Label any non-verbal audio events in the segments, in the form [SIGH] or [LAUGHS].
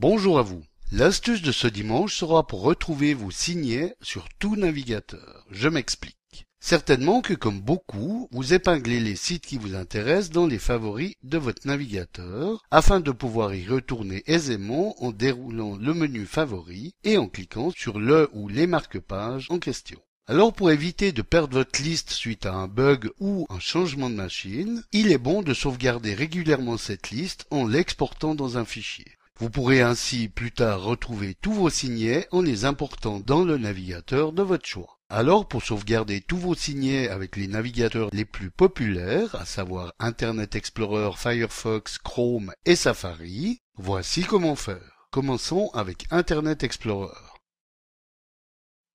Bonjour à vous. L'astuce de ce dimanche sera pour retrouver vos signets sur tout navigateur. Je m'explique. Certainement que comme beaucoup, vous épinglez les sites qui vous intéressent dans les favoris de votre navigateur afin de pouvoir y retourner aisément en déroulant le menu favoris et en cliquant sur le ou les marque-pages en question. Alors pour éviter de perdre votre liste suite à un bug ou un changement de machine, il est bon de sauvegarder régulièrement cette liste en l'exportant dans un fichier. Vous pourrez ainsi plus tard retrouver tous vos signets en les important dans le navigateur de votre choix. Alors pour sauvegarder tous vos signets avec les navigateurs les plus populaires, à savoir Internet Explorer, Firefox, Chrome et Safari, voici comment faire. Commençons avec Internet Explorer.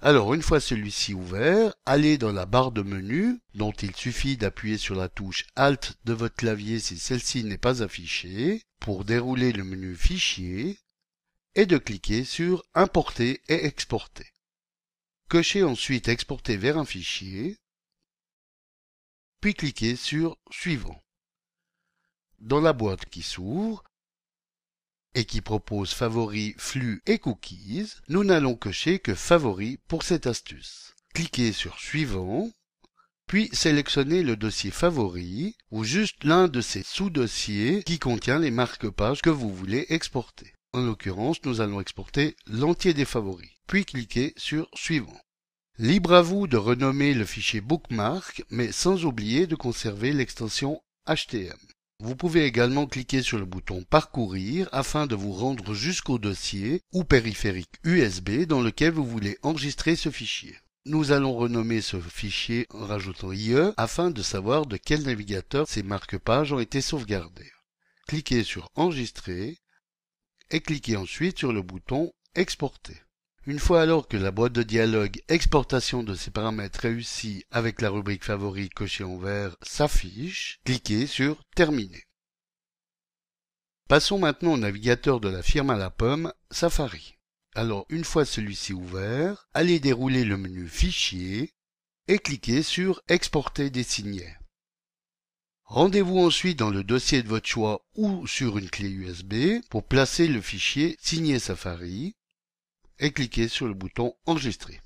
Alors une fois celui-ci ouvert, allez dans la barre de menu, dont il suffit d'appuyer sur la touche Alt de votre clavier si celle-ci n'est pas affichée, pour dérouler le menu Fichier, et de cliquer sur Importer et exporter. Cochez ensuite Exporter vers un fichier, puis cliquez sur Suivant. Dans la boîte qui s'ouvre, et qui propose favoris, flux et cookies, nous n'allons cocher que favoris pour cette astuce. Cliquez sur suivant, puis sélectionnez le dossier favori ou juste l'un de ces sous-dossiers qui contient les marque-pages que vous voulez exporter. En l'occurrence, nous allons exporter l'entier des favoris. Puis cliquez sur suivant. Libre à vous de renommer le fichier bookmark, mais sans oublier de conserver l'extension HTM. Vous pouvez également cliquer sur le bouton Parcourir afin de vous rendre jusqu'au dossier ou périphérique USB dans lequel vous voulez enregistrer ce fichier. Nous allons renommer ce fichier en rajoutant IE afin de savoir de quel navigateur ces marque-pages ont été sauvegardés. Cliquez sur Enregistrer et cliquez ensuite sur le bouton Exporter. Une fois alors que la boîte de dialogue exportation de ces paramètres réussie avec la rubrique favori cochée en vert s'affiche, cliquez sur Terminer. Passons maintenant au navigateur de la firme à la pomme, Safari. Alors une fois celui-ci ouvert, allez dérouler le menu Fichier et cliquez sur Exporter des signets. Rendez-vous ensuite dans le dossier de votre choix ou sur une clé USB pour placer le fichier Signé Safari et cliquez sur le bouton Enregistrer.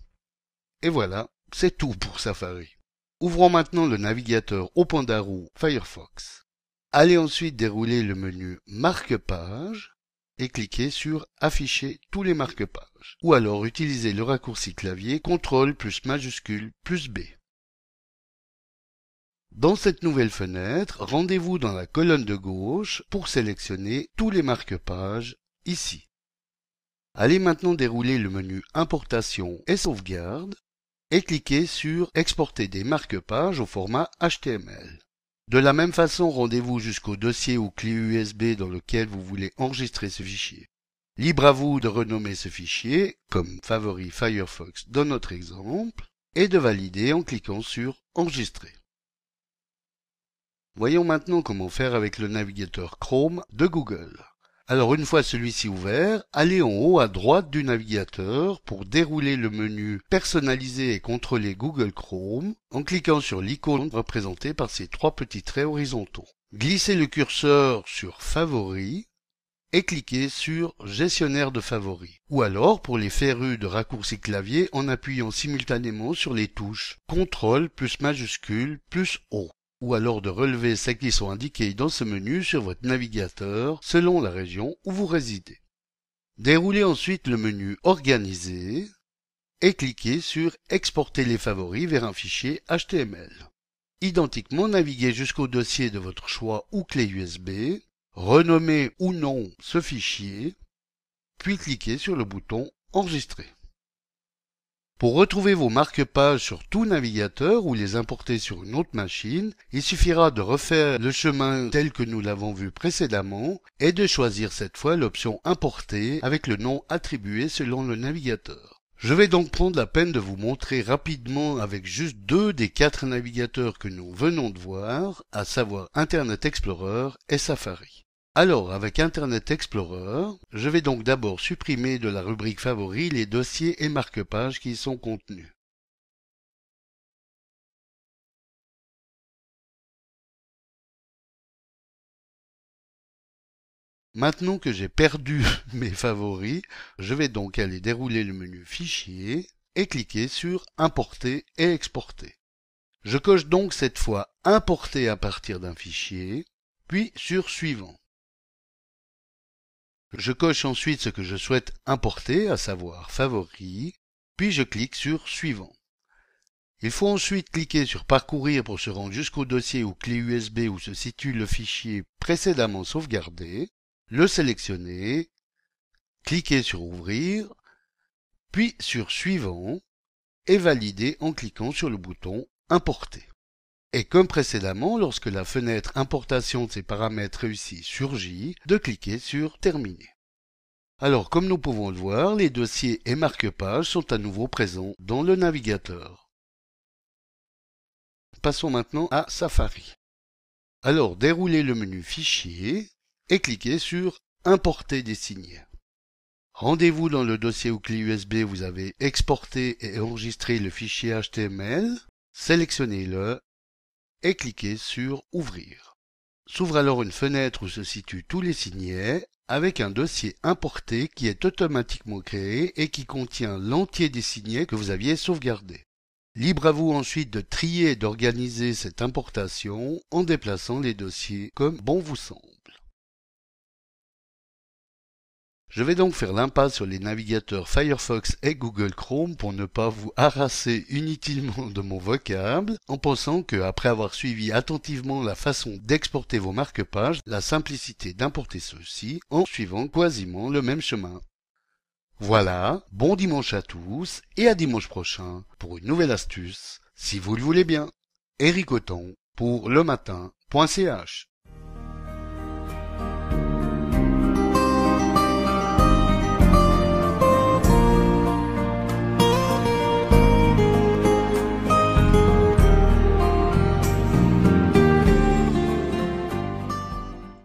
Et voilà, c'est tout pour Safari. Ouvrons maintenant le navigateur au Pandarou Firefox. Allez ensuite dérouler le menu Marque-page et cliquez sur Afficher tous les marque-pages. Ou alors utilisez le raccourci clavier CTRL plus majuscule plus B. Dans cette nouvelle fenêtre, rendez-vous dans la colonne de gauche pour sélectionner tous les marque-pages ici. Allez maintenant dérouler le menu Importation et sauvegarde et cliquez sur Exporter des marque-pages au format HTML. De la même façon, rendez-vous jusqu'au dossier ou clé USB dans lequel vous voulez enregistrer ce fichier. Libre à vous de renommer ce fichier, comme favori Firefox dans notre exemple, et de valider en cliquant sur Enregistrer. Voyons maintenant comment faire avec le navigateur Chrome de Google. Alors une fois celui-ci ouvert, allez en haut à droite du navigateur pour dérouler le menu Personnaliser et contrôler Google Chrome en cliquant sur l'icône représentée par ces trois petits traits horizontaux. Glissez le curseur sur Favoris et cliquez sur Gestionnaire de favoris. Ou alors pour les férus de raccourci clavier en appuyant simultanément sur les touches CTRL plus majuscule plus O ou alors de relever celles qui sont indiquées dans ce menu sur votre navigateur selon la région où vous résidez. Déroulez ensuite le menu Organiser et cliquez sur Exporter les favoris vers un fichier HTML. Identiquement, naviguez jusqu'au dossier de votre choix ou clé USB, renommez ou non ce fichier, puis cliquez sur le bouton Enregistrer. Pour retrouver vos marque-pages sur tout navigateur ou les importer sur une autre machine, il suffira de refaire le chemin tel que nous l'avons vu précédemment et de choisir cette fois l'option Importer avec le nom attribué selon le navigateur. Je vais donc prendre la peine de vous montrer rapidement avec juste deux des quatre navigateurs que nous venons de voir, à savoir Internet Explorer et Safari. Alors, avec Internet Explorer, je vais donc d'abord supprimer de la rubrique favoris les dossiers et marque-pages qui y sont contenus. Maintenant que j'ai perdu [LAUGHS] mes favoris, je vais donc aller dérouler le menu Fichier et cliquer sur Importer et exporter. Je coche donc cette fois Importer à partir d'un fichier, puis sur Suivant. Je coche ensuite ce que je souhaite importer, à savoir Favoris, puis je clique sur Suivant. Il faut ensuite cliquer sur Parcourir pour se rendre jusqu'au dossier ou clé USB où se situe le fichier précédemment sauvegardé, le sélectionner, cliquer sur Ouvrir, puis sur Suivant et valider en cliquant sur le bouton Importer. Et comme précédemment, lorsque la fenêtre Importation de ces paramètres réussit surgit, de cliquer sur Terminer. Alors, comme nous pouvons le voir, les dossiers et marque-pages sont à nouveau présents dans le navigateur. Passons maintenant à Safari. Alors, déroulez le menu Fichier et cliquez sur Importer des signets. Rendez-vous dans le dossier ou clé USB où vous avez exporté et enregistré le fichier HTML, sélectionnez-le et cliquez sur Ouvrir. S'ouvre alors une fenêtre où se situent tous les signets avec un dossier importé qui est automatiquement créé et qui contient l'entier des signets que vous aviez sauvegardés. Libre à vous ensuite de trier et d'organiser cette importation en déplaçant les dossiers comme bon vous semble. Je vais donc faire l'impasse sur les navigateurs Firefox et Google Chrome pour ne pas vous harasser inutilement de mon vocable, en pensant que, après avoir suivi attentivement la façon d'exporter vos marque-pages, la simplicité d'importer ceux-ci en suivant quasiment le même chemin. Voilà, bon dimanche à tous et à dimanche prochain pour une nouvelle astuce, si vous le voulez bien. Eric pour le matin.ch